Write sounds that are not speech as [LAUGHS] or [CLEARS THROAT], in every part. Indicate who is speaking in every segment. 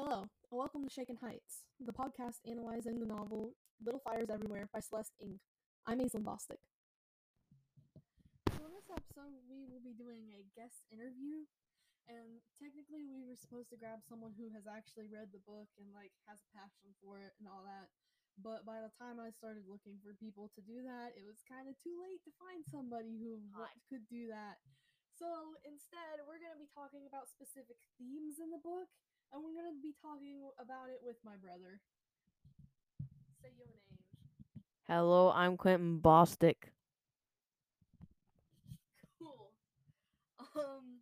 Speaker 1: Hello, and welcome to Shaken Heights, the podcast analyzing the novel Little Fires Everywhere by Celeste Ng. I'm Aislinn Bostic. So in this episode, we will be doing a guest interview, and technically we were supposed to grab someone who has actually read the book and like has a passion for it and all that. But by the time I started looking for people to do that, it was kind of too late to find somebody who could do that. So instead, we're going to be talking about specific themes in the book, and we're going to be talking about it with my brother. Say your name.
Speaker 2: Hello, I'm Quinton Bostic.
Speaker 1: Cool. Um,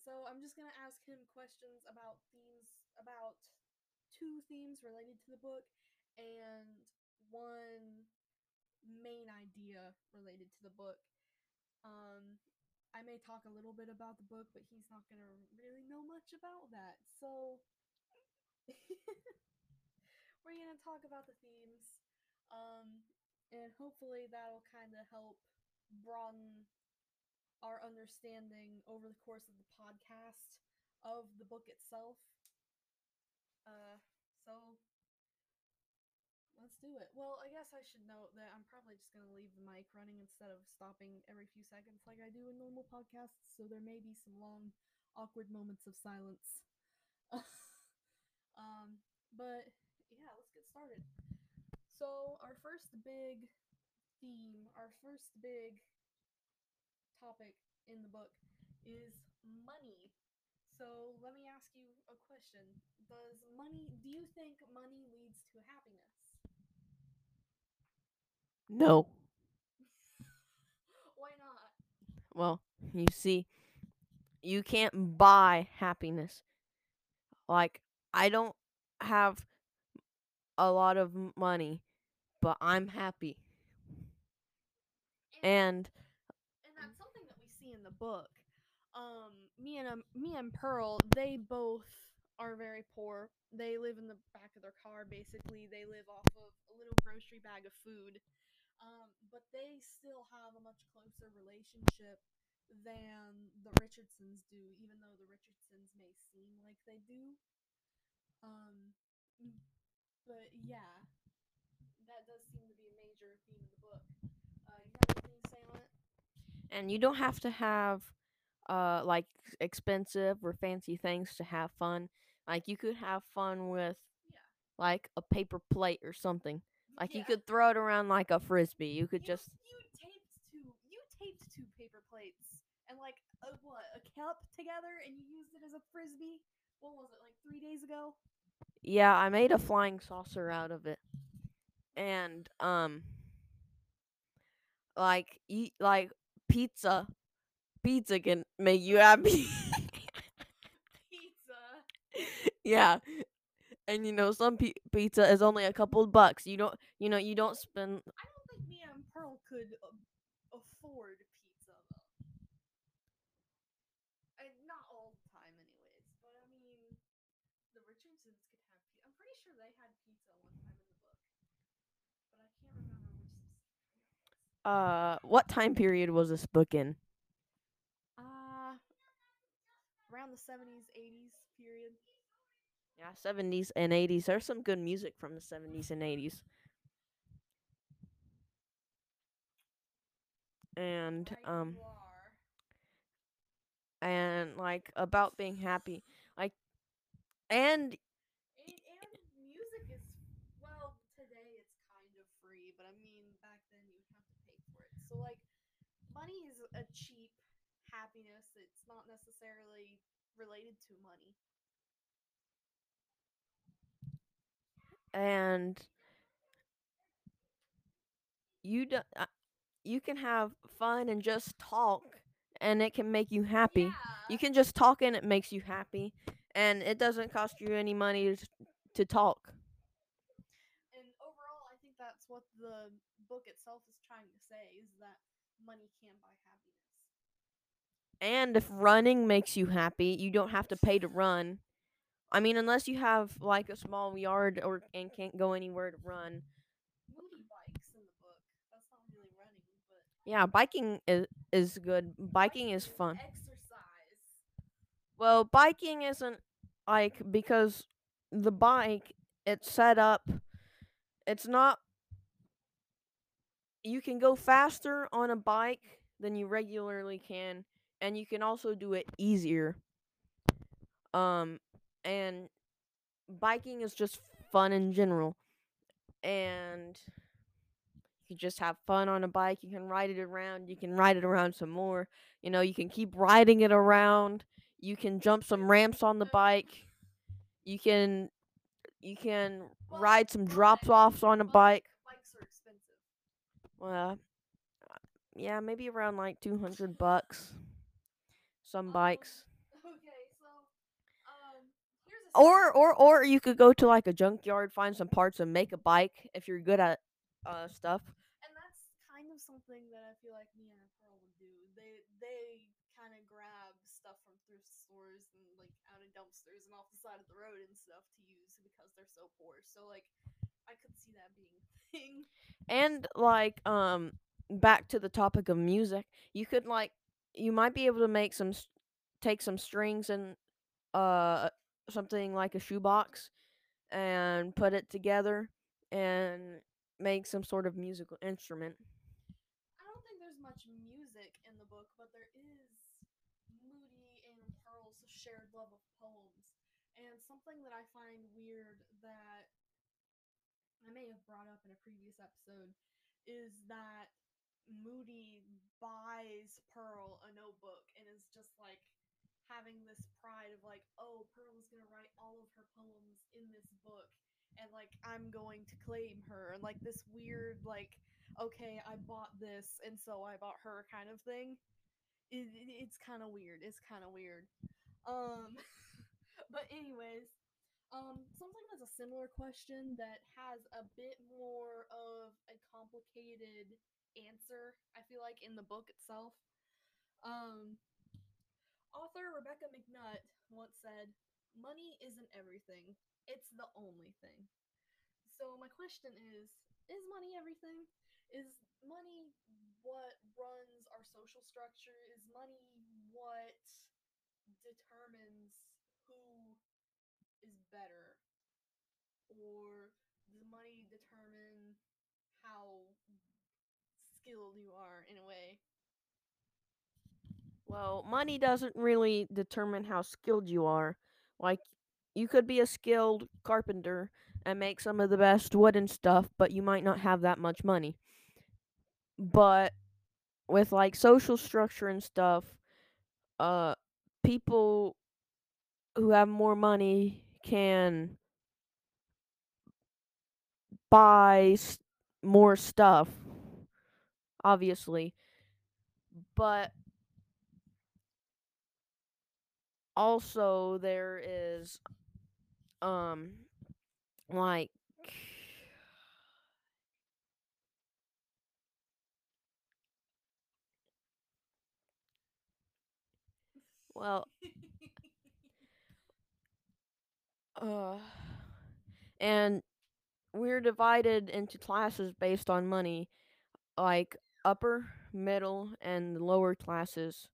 Speaker 1: so I'm just gonna ask him questions about themes, about two themes related to the book, and one main idea related to the book. Um, I may talk a little bit about the book, but he's not gonna really know much about that. So [LAUGHS] we're gonna talk about the themes, um, and hopefully that'll kind of help broaden our understanding over the course of the podcast of the book itself. Uh, so do it. Well, I guess I should note that I'm probably just gonna leave the mic running instead of stopping every few seconds like I do in normal podcasts. So there may be some long, awkward moments of silence. [LAUGHS] um, but yeah, let's get started. So our first big theme, our first big topic in the book is money. So let me ask you a question. Does money do you think money leads to happiness?
Speaker 2: No. [LAUGHS]
Speaker 1: Why not?
Speaker 2: Well, you see, you can't buy happiness. Like, I don't have a lot of money, but I'm happy. And
Speaker 1: and that's something that we see in the book. Um, Mia and um, Mia and Pearl, they both are very poor. They live in the back of their car. Basically, they live off of a little grocery bag of food. Um, but they still have a much closer relationship than the Richardsons do, even though the Richardsons may seem like they do. Um, but yeah, that does seem to be a major theme of the book. Uh, you have anything to say on it?
Speaker 2: and you don't have to have uh like expensive or fancy things to have fun. Like you could have fun with
Speaker 1: Yeah.
Speaker 2: like a paper plate or something. Like you could throw it around like a frisbee. You could
Speaker 1: You-
Speaker 2: just
Speaker 1: you taped two you taped two paper plates and like a what a cup together and you used it as a frisbee. What was it like three days ago?
Speaker 2: Yeah, I made a flying saucer out of it. And um like eat like pizza. Pizza can make you happy. [LAUGHS]
Speaker 1: Pizza. [LAUGHS]
Speaker 2: yeah. And you know some pi- pizza is only a couple bucks. You don't you know you don't spend
Speaker 1: I don't think Mia and Pearl could uh, afford pizza though. I, not all the time, anyways. But I mean, the Richardsons could have pizza. I'm pretty sure they had pizza one time in the book, but I can't remember which.
Speaker 2: uh what time period was this book in?
Speaker 1: Uh, around the 70s, 80s period.
Speaker 2: Yeah, 70s and 80s. There's some good music from the 70s and 80s. And um and like about being happy. Like and
Speaker 1: And, and music is, well, today it's kind of free, but I mean, back then you have to pay for it. So, like, money is a cheap happiness. It's not necessarily related to money.
Speaker 2: And you do, uh, you can have fun and just talk and it can make you happy.
Speaker 1: Yeah.
Speaker 2: You can just talk and it makes you happy and it doesn't cost you any money to, to talk.
Speaker 1: and overall, I think that's what the book itself is trying to say is that money can buy happiness.
Speaker 2: And if running makes you happy, you don't have to pay to [LAUGHS] run. I mean, unless you have like a small yard or and can't go anywhere to run.
Speaker 1: Moody bikes in the book. That's not really running, but
Speaker 2: Yeah, biking is is good. Biking is fun.
Speaker 1: Exercise.
Speaker 2: Well, biking isn't like because the bike it's set up it's not you can go faster on a bike than you regularly can and you can also do it easier um and biking is just fun in general and you just have fun on a bike you can ride it around you can ride it around some more you know you can keep riding it around you can jump some ramps on the bike you can you can ride some drops offs on a bike.
Speaker 1: Bikes are expensive.
Speaker 2: well yeah maybe around like 200 bucks some
Speaker 1: Um,
Speaker 2: bikes
Speaker 1: Okay, so um, here's a
Speaker 2: or or or you could go to like a junkyard find some parts and make a bike if you're good at uh stuff
Speaker 1: and that's kind of something that I feel like Mia and Pearl would do. They they kind of grab stuff from thrift stores and like out of dumpsters and off the side of the road and stuff to use because they're so poor. So like, I could see that being a thing.
Speaker 2: and like um back to the topic of music you could like you might be able to make some take some strings and uh something like a shoebox and put it together and make some sort of musical instrument
Speaker 1: I don't think there's much music in the book, but there is Moody and Pearl's shared love of poems. And something that I find weird that I may have brought up in a previous episode is that Moody buys Pearl a notebook and is just like having this pride of like, oh, Pearl is gonna write all of her poems in this book and like I'm going to claim her and like this weird like okay, I bought this and so I bought her kind of thing. It, it- it's kind of weird. It's kind of weird. Um, [LAUGHS] but anyways, um, something that's a similar question that has a bit more of a complicated answer. I feel like in the book itself. Um, author Rebecca McNutt once said, "Money isn't everything. It's the only thing." So my question is, is money everything? Is money what runs our social structure? Is money what determines who is better? Or does money determine how skilled you are in a way?
Speaker 2: Well money doesn't really determine how skilled you are. Like you could be a skilled carpenter and make some of the best wooden stuff but you might not have that much money. But with like social structure and stuff uh people who have more money can buy more stuff obviously. But also there is um like well uh and we're divided into classes based on money like upper middle and lower classes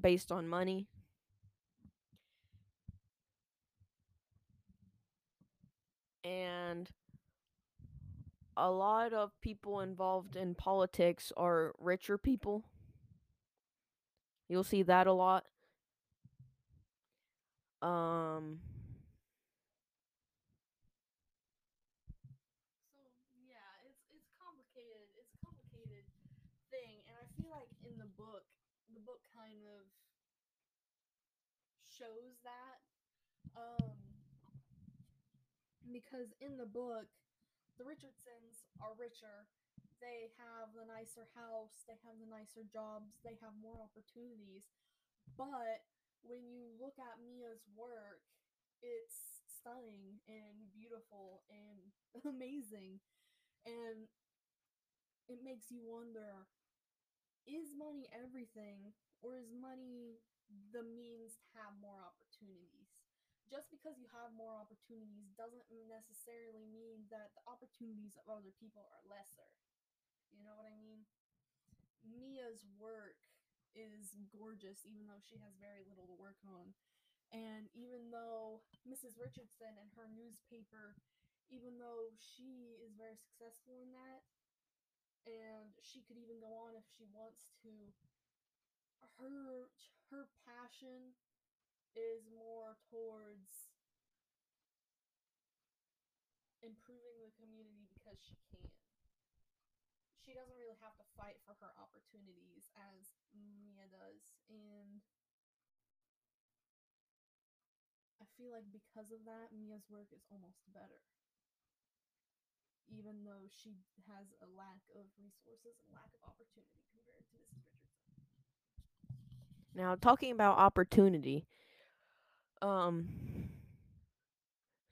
Speaker 2: based on money and a lot of people involved in politics are richer people. You'll see that a lot. Um
Speaker 1: So yeah, it's it's complicated. It's a complicated thing, and I feel like in the book, the book kind of shows that. Um, because in the book, the Richardsons are richer. They have the nicer house. They have the nicer jobs. They have more opportunities. But when you look at Mia's work, it's stunning and beautiful and [LAUGHS] amazing. And it makes you wonder is money everything or is money the means to have more opportunities just because you have more opportunities doesn't necessarily mean that the opportunities of other people are lesser you know what i mean mia's work is gorgeous even though she has very little to work on And even though Mrs. Richardson and her newspaper, even though she is very successful in that, and she could even go on if she wants to, her her passion is more towards improving the community because she can. She doesn't really have to fight for her opportunities as Mia does, and I feel like because of that, Mia's work is almost better. Even though she has a lack of resources and lack of opportunity compared to Mrs. Richardson.
Speaker 2: Now, talking about opportunity, um,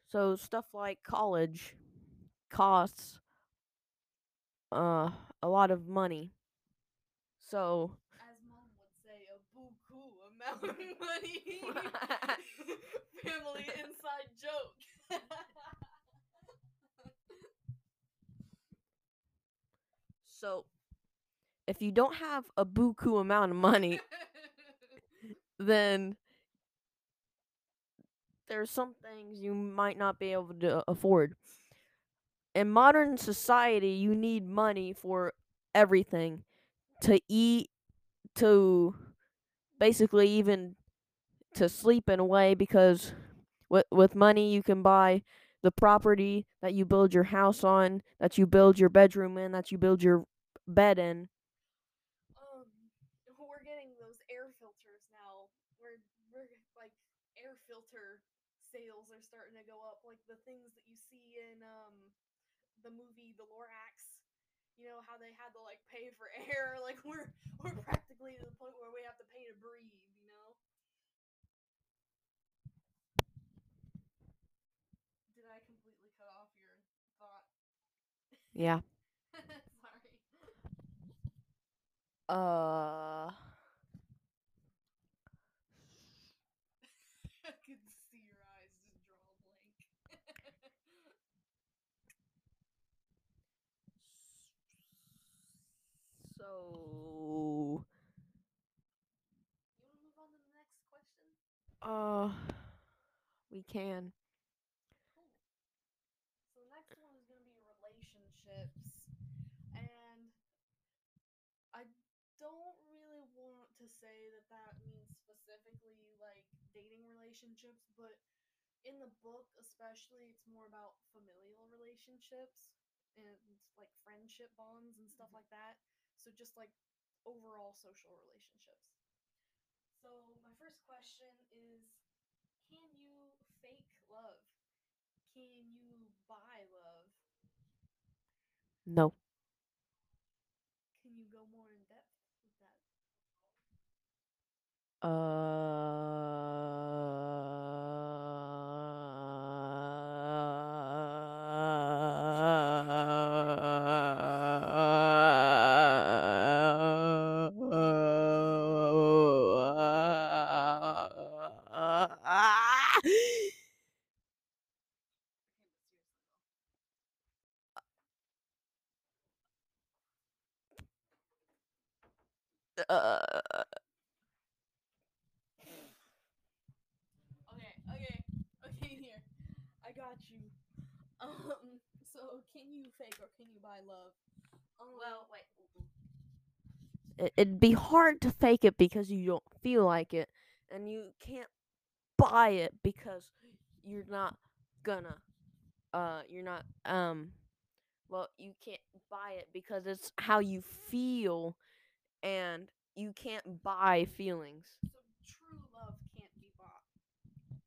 Speaker 2: so stuff like college costs uh a lot of money. So
Speaker 1: As mom would say, a buku amount of [LAUGHS] money. [LAUGHS] Family inside joke.
Speaker 2: so if you don't have a buku amount of money, [LAUGHS] then there's some things you might not be able to afford. In modern society, you need money for everything to eat, to basically even to sleep in a way because with with money you can buy the property that you build your house on, that you build your bedroom in, that you build your bed in.
Speaker 1: um, we're getting those air filters now. We're we're like air filter sales are starting to go up, like the things that you see in um the movie The Lorax. You know how they had to like pay for [LAUGHS] air. Like we're we're practically to the point where we have to pay to breathe. You know. Did I completely cut off your thought?
Speaker 2: Yeah. [LAUGHS]
Speaker 1: Sorry.
Speaker 2: Uh
Speaker 1: I could see your eyes just draw a blank.
Speaker 2: so
Speaker 1: you want to move on to the next question?
Speaker 2: Uh we can
Speaker 1: Cool. So the next one is going to be relationships. And I don't really want to say that that means specifically like dating relationships, but in the book especially it's more about familial relationships and like friendship bonds and stuff like that. So just like overall social relationships. So my first question is can you fake love? Can you buy love?
Speaker 2: no.
Speaker 1: Can you go more in depth with that? Okay,
Speaker 2: Uh,
Speaker 1: Okay, okay, [LAUGHS] okay. Here, I got you. Um, so can you fake or can you buy love? Um,
Speaker 2: wait. it- it'd be hard to fake it because you don't feel like it and you can't buy it because you're not gonna uh you're not um well you can't buy it because it's how you feel and you can't buy feelings
Speaker 1: so true love can't be bought.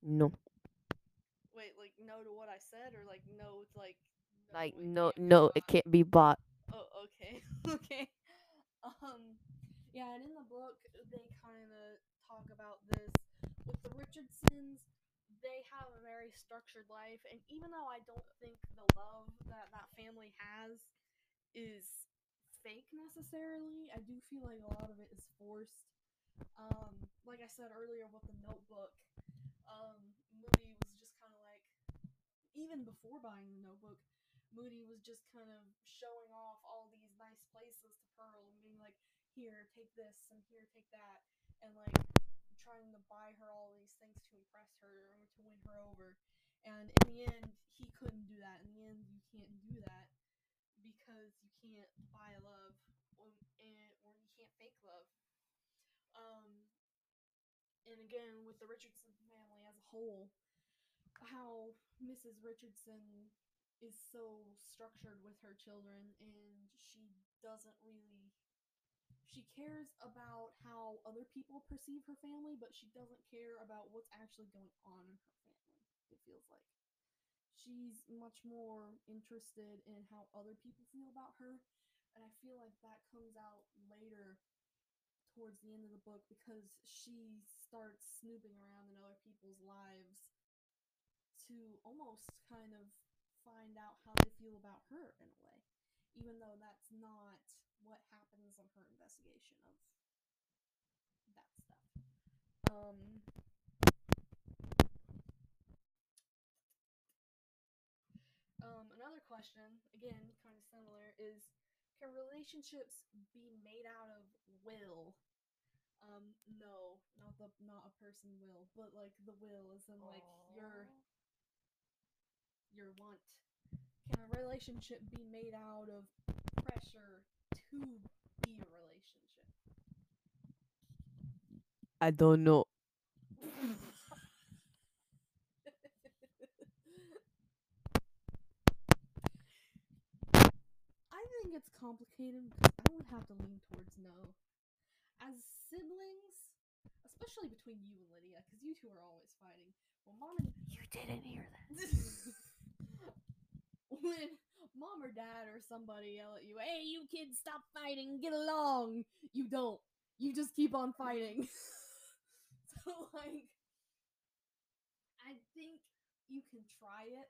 Speaker 2: no
Speaker 1: Wait, like no to what I said, or like no to like.
Speaker 2: like no
Speaker 1: can't be
Speaker 2: no it can't be bought
Speaker 1: Oh, okay, [LAUGHS] okay. Um, yeah, and in the book they kind of talk about this with the Richardsons. They have a very structured life, and even though I don't think the love that that family has is fake necessarily, I do feel like a lot of it is forced. Um, like I said earlier with the Notebook, um, Moody was just kind of like, even before buying the Notebook, Moody was just kind of showing off all these nice places to Pearl and being like, here, take this, and here, take that. And like, trying to buy her all these things to impress her or to win her over. And in the end, he couldn't do that. In the end, you can't do that because you can't buy love or, and, or you can't fake love. Um, and again, with the Richardson family as a whole, how Mrs. Richardson is so structured with her children and she doesn't really she cares about how other people perceive her family, but she doesn't care about what's actually going on in her family. It feels like she's much more interested in how other people feel about her, and I feel like that comes out later towards the end of the book because she starts snooping around in other people's lives to almost kind of find out how they feel about her in a way, even though that's not what happens in her investigation of that stuff. Um, um, another question, again, kind of similar, is can relationships be made out of will? Um, no, not the not a person will, but like the will is in like your your want. Can a relationship be made out of pressure to be a relationship?
Speaker 2: I don't know.
Speaker 1: It's complicated because I would have to lean towards no. As siblings, especially between you and Lydia, because you two are always fighting. Well, mom and
Speaker 2: You didn't hear that. [LAUGHS]
Speaker 1: when mom or dad or somebody yell at you, "Hey, you kids, stop fighting, get along," you don't. You just keep on fighting. [LAUGHS] so like, I think you can try it,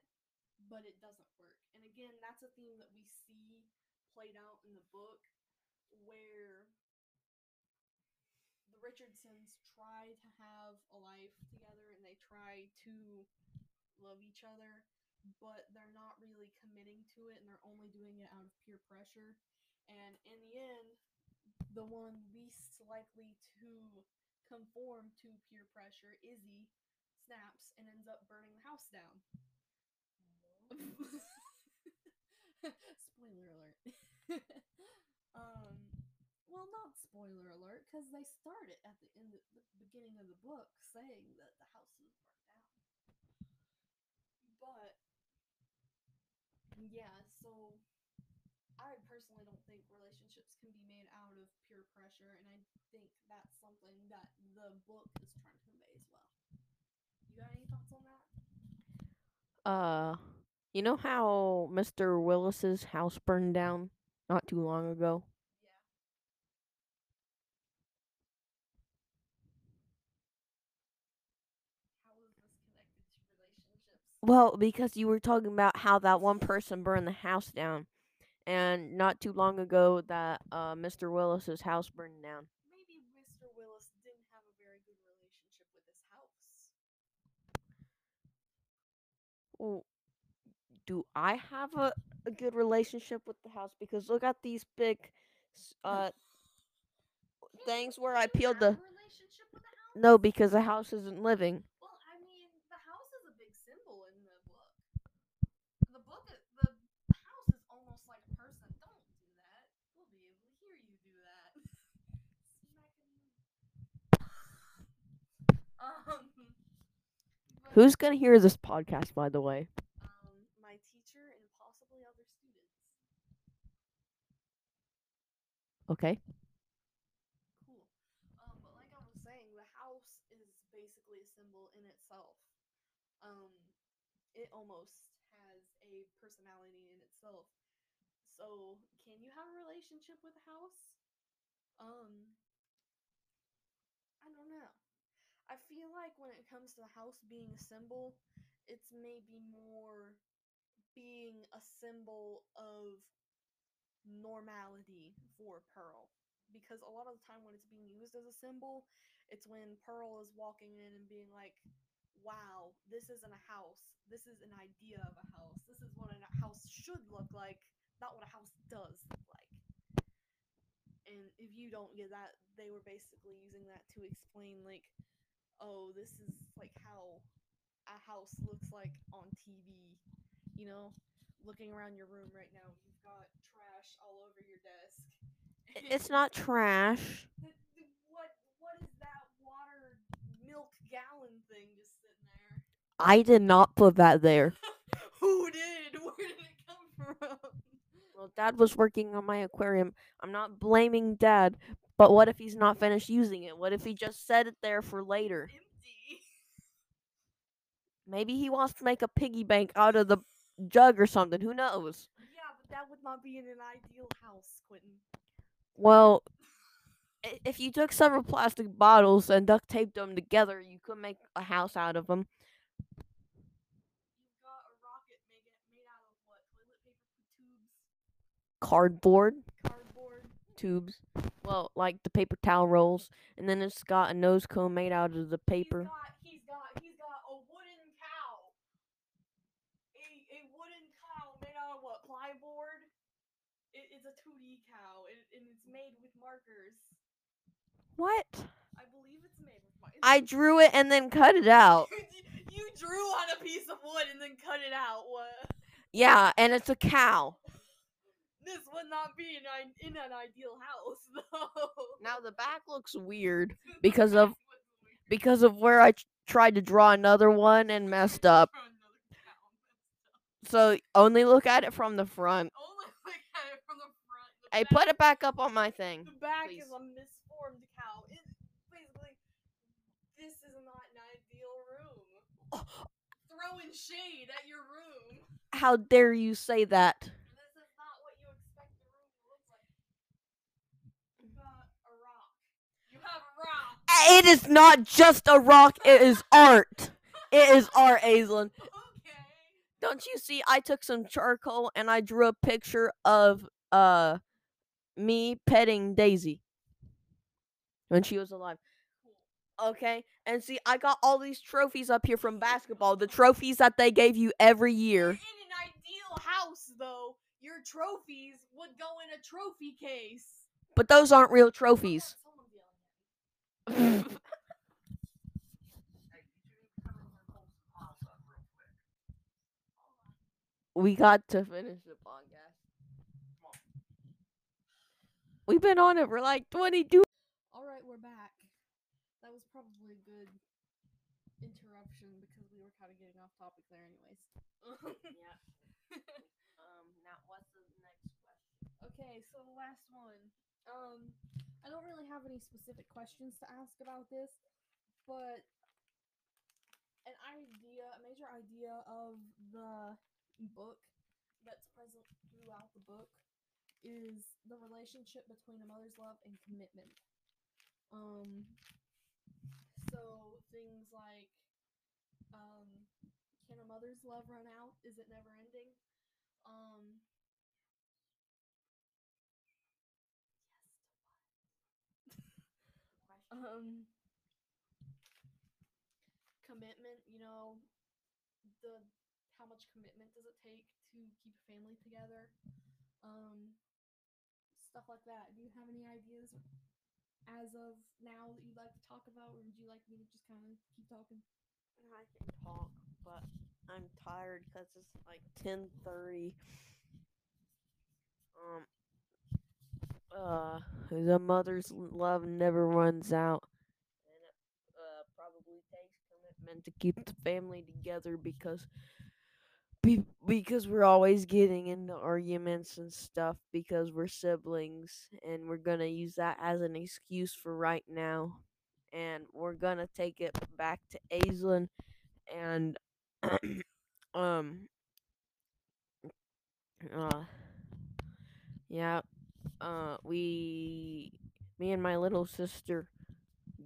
Speaker 1: but it doesn't work. And again, that's a theme that we see played out in the book, where the Richardsons try to have a life together and they try to love each other, but they're not really committing to it and they're only doing it out of peer pressure. And in the end, the one least likely to conform to peer pressure, Izzy, snaps and ends up burning the house down. [LAUGHS] [LAUGHS] Spoiler alert. [LAUGHS] um, well, not spoiler alert, because they start it at the end, the beginning of the book, saying that the house is burnt down. But yeah, so I personally don't think relationships can be made out of pure pressure, and I think that's something that the book is trying to convey as well. You got any thoughts on that?
Speaker 2: Uh, you know how Mr. Willis's house burned down not too long ago?
Speaker 1: Yeah. How is this connected to relationships?
Speaker 2: Well, because you were talking about how that one person burned the house down, and not too long ago that uh, Mr. Willis's house burned down.
Speaker 1: Maybe Mr. Willis didn't have a very good relationship with his house.
Speaker 2: Well, do I have a, a good relationship with the house? Because look at these big uh things where I peeled the.
Speaker 1: a relationship with the house?
Speaker 2: No, because the house isn't living.
Speaker 1: Well, I mean, the house is a big symbol in the book. The book, is, the house is almost like a person. Don't do that. We'll be able to hear you do that. [LAUGHS] Um.
Speaker 2: Who's gonna hear this podcast, by the way?
Speaker 1: Um, my teacher and possibly other students.
Speaker 2: Okay.
Speaker 1: Cool. Um, but like I was saying, the house is basically a symbol in itself. Um, it almost has a personality in itself. So, can you have a relationship with a house? Um, I don't know. I feel like when it comes to the house being a symbol, it's maybe more being a symbol of normality for Pearl because a lot of the time when it's being used as a symbol, it's when Pearl is walking in and being like, "Wow, this isn't a house. This is an idea of a house. This is what a house should look like, not what a house does look like." And if you don't get that, they were basically using that to explain like oh, this is like how a house looks like on TV. You know, looking around your room right now, you've got trash all over your desk.
Speaker 2: It's not trash. [LAUGHS]
Speaker 1: What what is that water milk gallon thing just sitting there?
Speaker 2: I did not put that there. [LAUGHS]
Speaker 1: Who did? [LAUGHS] Where did it come from?
Speaker 2: Well, Dad was working on my aquarium. I'm not blaming Dad, but what if he's not finished using it? What if he just set it there for later?
Speaker 1: Empty.
Speaker 2: Maybe he wants to make a piggy bank out of the jug or something. Who knows?
Speaker 1: Yeah, but that would not be in an ideal house, Quinton.
Speaker 2: Well, if you took several plastic bottles and duct taped them together, you could make a house out of them.
Speaker 1: You've got a rocket made, made out of what? Toilet paper tubes?
Speaker 2: Cardboard
Speaker 1: Cardboard?
Speaker 2: tubes. Well, like the paper towel rolls. And then it's got a nose cone made out of the paper.
Speaker 1: He's got, he's got, he's got a wooden cow. A, a wooden cow made out of what? Plyboard? It, it's a 2D cow, and, and it's made with markers.
Speaker 2: What?
Speaker 1: I believe it's made with markers.
Speaker 2: I drew it and then cut it out. [LAUGHS]
Speaker 1: you drew on a piece of wood and then cut it out. What?
Speaker 2: Yeah, and it's a cow. [LAUGHS]
Speaker 1: This would not be in, in an ideal house, [LAUGHS] though.
Speaker 2: Now the back looks weird because of because of where I t- tried to draw another one and messed up. So only look at it from the front.
Speaker 1: Only look at it from the
Speaker 2: Hey, put it back up on my thing.
Speaker 1: The back
Speaker 2: please.
Speaker 1: is a misformed cow. It, basically, this is not an ideal room. Oh. [GASPS] Throwing shade at your room.
Speaker 2: How dare you say that?
Speaker 1: This is not what you expect the room to look like. You got a rock. You have a rock.
Speaker 2: It is not just a rock, it is [LAUGHS] art. It is art, Aislinn.
Speaker 1: Okay.
Speaker 2: Don't you see I took some charcoal and I drew a picture of uh me petting Daisy when she was alive. Okay? And see I got all these trophies up here from basketball, the trophies that they gave you every year.
Speaker 1: In an ideal house, though, your trophies would go in a trophy case.
Speaker 2: But those aren't real trophies.
Speaker 1: someone's yelling at me.
Speaker 2: we got to finish the podcast. We've been on it for like 22
Speaker 1: All right, we're back. That was probably a good interruption because we were kind of getting off topic there, anyways.
Speaker 2: Yeah. [LAUGHS] Um, now what's the next question?
Speaker 1: okay, so the last one. Um, I don't really have any specific questions to ask about this, but an idea, a major idea of the book that's present throughout the book is the relationship between a mother's love and commitment. Um, so things like, um, can a mother's love run out? Is it never ending? Um, [LAUGHS] um, commitment. You know, the how much commitment does it take to keep a family together? Um, stuff like that. Do you have any ideas as of now that you'd like to talk about, or would you like me to just kind of keep talking?
Speaker 2: I can talk, but I'm tired because it's like 10:30. Um. Uh, the mother's love never runs out, and it uh probably takes commitment to keep the family together because. Be- because we're always getting into arguments and stuff because we're siblings and we're gonna use that as an excuse for right now and we're gonna take it back to Aislinn and [CLEARS THROAT] um uh yeah uh we me and my little sister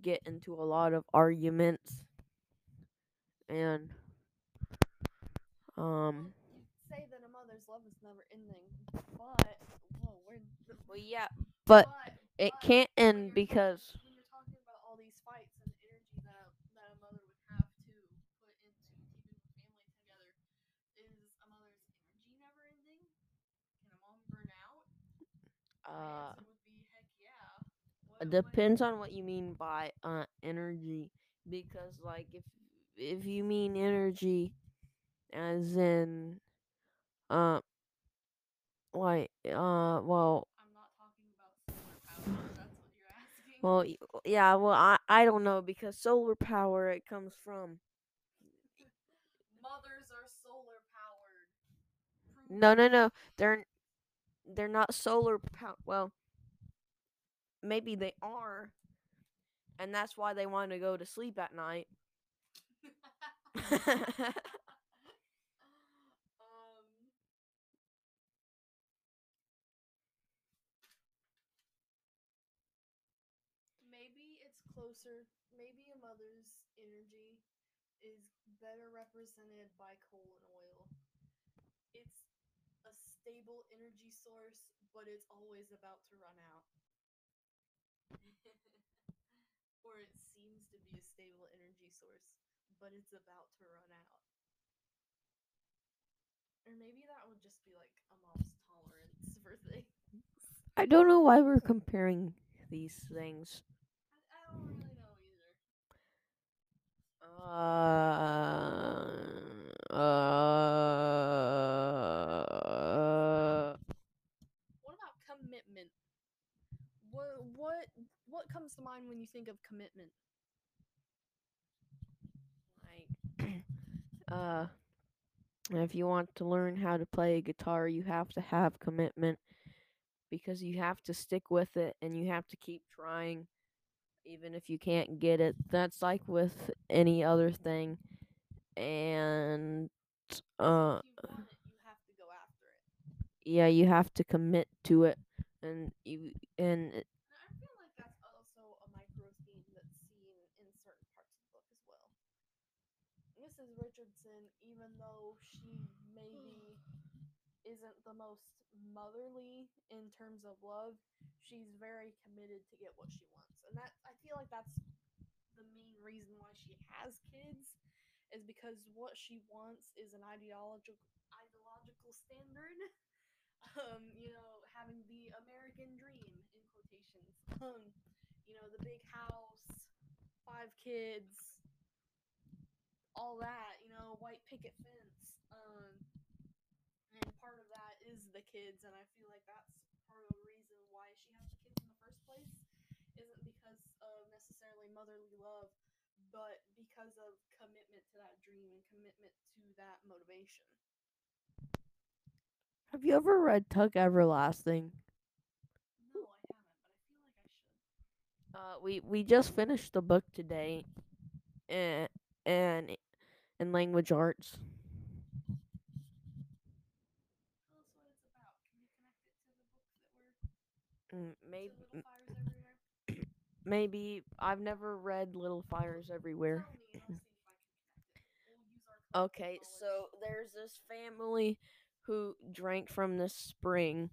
Speaker 2: get into a lot of arguments and um
Speaker 1: say that a mother's love is never ending, but whoa, we're
Speaker 2: well yeah but it
Speaker 1: but
Speaker 2: can't end
Speaker 1: you're
Speaker 2: because
Speaker 1: when you're talking about all these fights and the energy that that a mother would have to put into keeping the family together, is a mother's energy never ending? Can a mom burn out?
Speaker 2: Uh
Speaker 1: be yeah.
Speaker 2: It
Speaker 1: What- what-
Speaker 2: depends on what you mean by uh energy because like if if you mean energy as in uh like uh well
Speaker 1: I'm not talking about solar power. [SIGHS] if That's what you're asking.
Speaker 2: well y- yeah well I I don't know because solar power it comes from [LAUGHS]
Speaker 1: mothers are solar powered.
Speaker 2: no no no they're they're not solar power well maybe they are and that's why they want to go to sleep at night. [LAUGHS] [LAUGHS]
Speaker 1: Maybe it's closer. Maybe a mother's energy is better represented by coal and oil. It's a stable energy source, but it's always about to run out. [LAUGHS] or it seems to be a stable energy source, but it's about to run out. Or maybe that would just be like a mom's tolerance for things.
Speaker 2: I don't know why we're comparing these things
Speaker 1: I, I don't really know either.
Speaker 2: Uh uh
Speaker 1: What about commitment? What what what comes to mind when you think of commitment?
Speaker 2: like [CLEARS THROAT] uh if you want to learn how to play a guitar you have to have commitment because you have to stick with it and you have to keep trying even if you can't get it that's like with any other thing And uh
Speaker 1: you it, you have to go after it.
Speaker 2: yeah you have to commit to it and you and it-
Speaker 1: I feel like that's also a micro theme that's seen in certain parts of the book as well. Mrs. Richardson, even though she maybe isn't the most motherly in terms of love, she's very committed to get what she wants. And that I feel like that's the main reason why she has kids is because what she wants is an ideological ideological standard. [LAUGHS] um, you know, having the American dream in quotations. [LAUGHS] Um, you know, the big house, five kids, all that, you know, white picket fence. Um, part of that is the kids, and I feel like that's part of the reason why she has the kids in the first place. Isn't because of necessarily motherly love, but because of commitment to that dream and commitment to that motivation.
Speaker 2: have you ever read Tuck Everlasting
Speaker 1: No, I haven't, but I feel like I should.
Speaker 2: Uh, we we just finished the book today, and and in language arts.
Speaker 1: Tell us what it's about. Can you connect it to the books that were
Speaker 2: Mm,
Speaker 1: to
Speaker 2: Mm,
Speaker 1: maybe Fires Everywhere? [CLEARS THROAT]
Speaker 2: maybe I've never read Little Fires Everywhere.
Speaker 1: Tell me, and I'll see if I can connect it. We'll use our collective
Speaker 2: Okay, so there's this family who drank from this spring,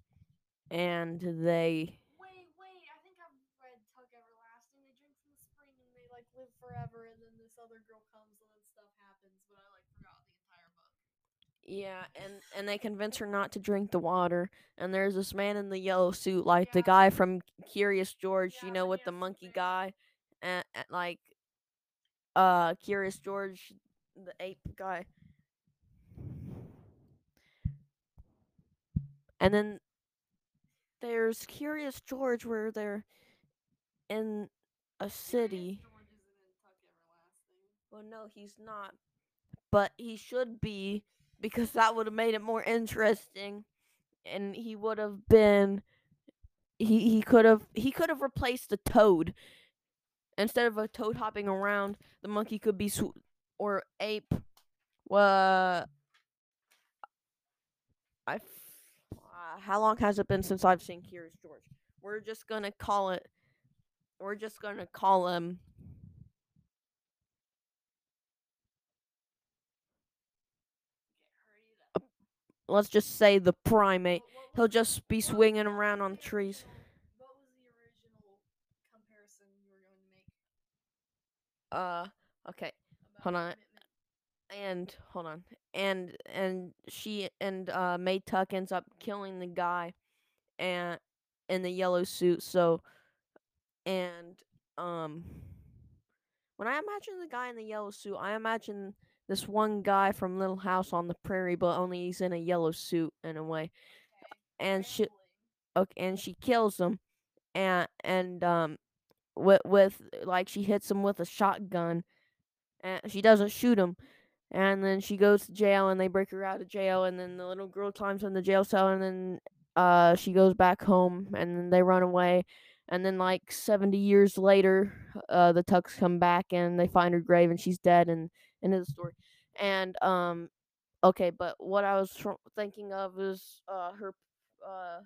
Speaker 2: and they
Speaker 1: Wait, wait. I think I've read Tuck Everlasting. They drink from the spring and they like live forever, and then this other girl comes and then stuff happens. But I like forgot the entire book.
Speaker 2: Yeah, and and they convince her not to drink the water. And there's this man in the yellow suit, like the
Speaker 1: Yeah.
Speaker 2: guy from Curious George,
Speaker 1: Yeah,
Speaker 2: you know, with the monkey guy, and, and like uh Curious George, the ape guy. And then there's Curious George where they're in a city.
Speaker 1: Curious George isn't in Tuck Everlasting.
Speaker 2: Well, no, he's not. But he should be because that would have made it more interesting, and he would have been. He he could have he could have replaced the toad. Instead of a toad hopping around, the monkey could be sw- or ape. What? I. Uh, how long has it been since I've seen Curious George? We're just gonna call it. We're just gonna call him.
Speaker 1: Okay, hurry it up.
Speaker 2: Let's just say the primate. He'll just be swinging around on trees.
Speaker 1: What was the original comparison you were going to make
Speaker 2: Uh, okay. Hold on. And hold on. And and she and uh May Tuck ends up killing the guy and in the yellow suit, so and um when I imagine the guy in the yellow suit, I imagine this one guy from Little House on the Prairie, but only he's in a yellow suit in a way.
Speaker 1: Okay.
Speaker 2: And she okay, and she kills him, and and um, with with like she hits him with a shotgun, and she doesn't shoot him, and then she goes to jail, and they break her out of jail, and then the little girl climbs in the jail cell, and then uh she goes back home, and then they run away. And then, like seventy years later, uh, the Tucks come back and they find her grave, and she's dead. And end of the story. And um, okay, but what I was tr- thinking of is uh her uh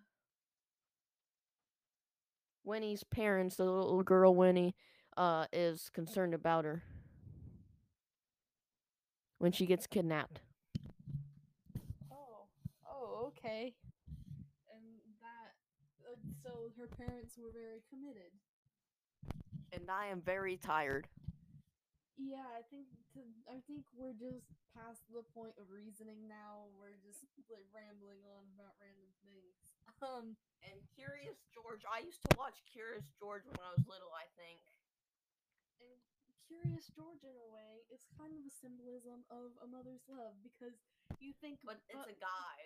Speaker 2: Winnie's parents, the little girl Winnie, uh, is concerned about her when she gets kidnapped.
Speaker 1: Oh. Oh, okay. And that. Uh, so her parents were very committed.
Speaker 2: And I am very tired.
Speaker 1: Yeah, I think to, I think we're just past the point of reasoning now. We're just like rambling on about random things. Um,
Speaker 2: And Curious George, I used to watch Curious George when I was little. I think.
Speaker 1: and Curious George, in a way, is kind of a symbolism of a mother's love because you think,
Speaker 2: But it's
Speaker 1: uh,
Speaker 2: a guy.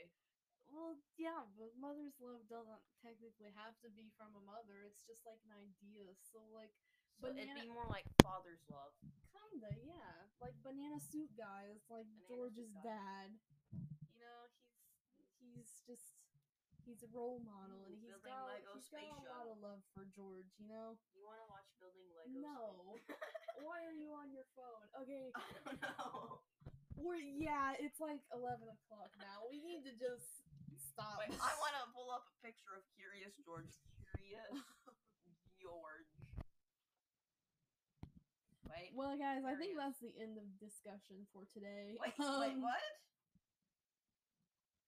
Speaker 1: well, yeah, but mother's love doesn't technically have to be from a mother. It's just like an idea. So like,
Speaker 2: So it'd be more like father's love.
Speaker 1: kinda, yeah, like banana suit guy is like
Speaker 2: Banana
Speaker 1: George's dad. You know, he's he's just he's a role model, and he's got
Speaker 2: Lego
Speaker 1: he's got a lot of love for George. You know.
Speaker 2: You want to watch Building Lego?
Speaker 1: No. Why are you on your phone? Okay. [LAUGHS]
Speaker 2: I don't know.
Speaker 1: We're yeah, it's like eleven o'clock now. We need to just stop.
Speaker 2: Wait, I want to pull up a picture of Curious George. Curious [LAUGHS] George. Wait.
Speaker 1: Well, guys, I
Speaker 2: There
Speaker 1: think that's the end of discussion for today.
Speaker 2: Wait, wait,
Speaker 1: Um,
Speaker 2: what?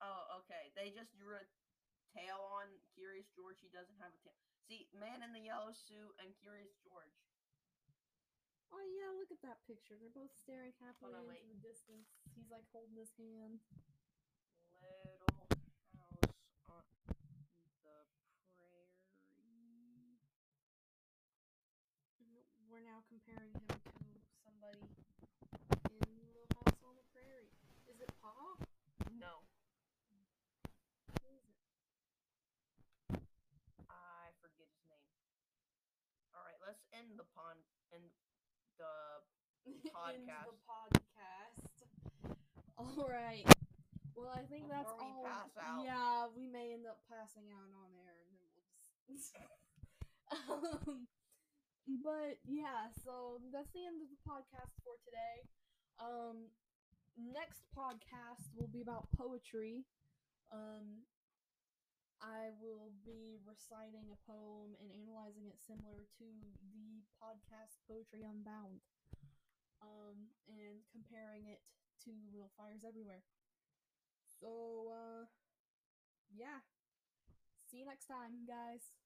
Speaker 2: Oh, okay. They just drew a tail on Curious George. He doesn't have a tail. See, man in the yellow suit and Curious George.
Speaker 1: Oh yeah, look at that picture. They're both staring happily
Speaker 2: on,
Speaker 1: into
Speaker 2: wait.
Speaker 1: the distance. He's like holding his hand.
Speaker 2: Little house on the prairie.
Speaker 1: We're now comparing him somebody in Little House on the Prairie. Is it Pa?
Speaker 2: No,
Speaker 1: Who is it?
Speaker 2: I forget his name. All right, let's end the pond and [LAUGHS] the Podcast.
Speaker 1: the podcast. All right. Well, I think that's
Speaker 2: we
Speaker 1: all.
Speaker 2: pass out.
Speaker 1: Yeah, we may end up passing out on air, and then we'll just. [LAUGHS] [LAUGHS] um, but yeah, so that's the end of the podcast for today. Um, next podcast will be about poetry. Um, I will be reciting a poem and analyzing it similar to the podcast Poetry Unbound. Um, and comparing it to Little Fires Everywhere. So, uh, yeah. See you next time, guys.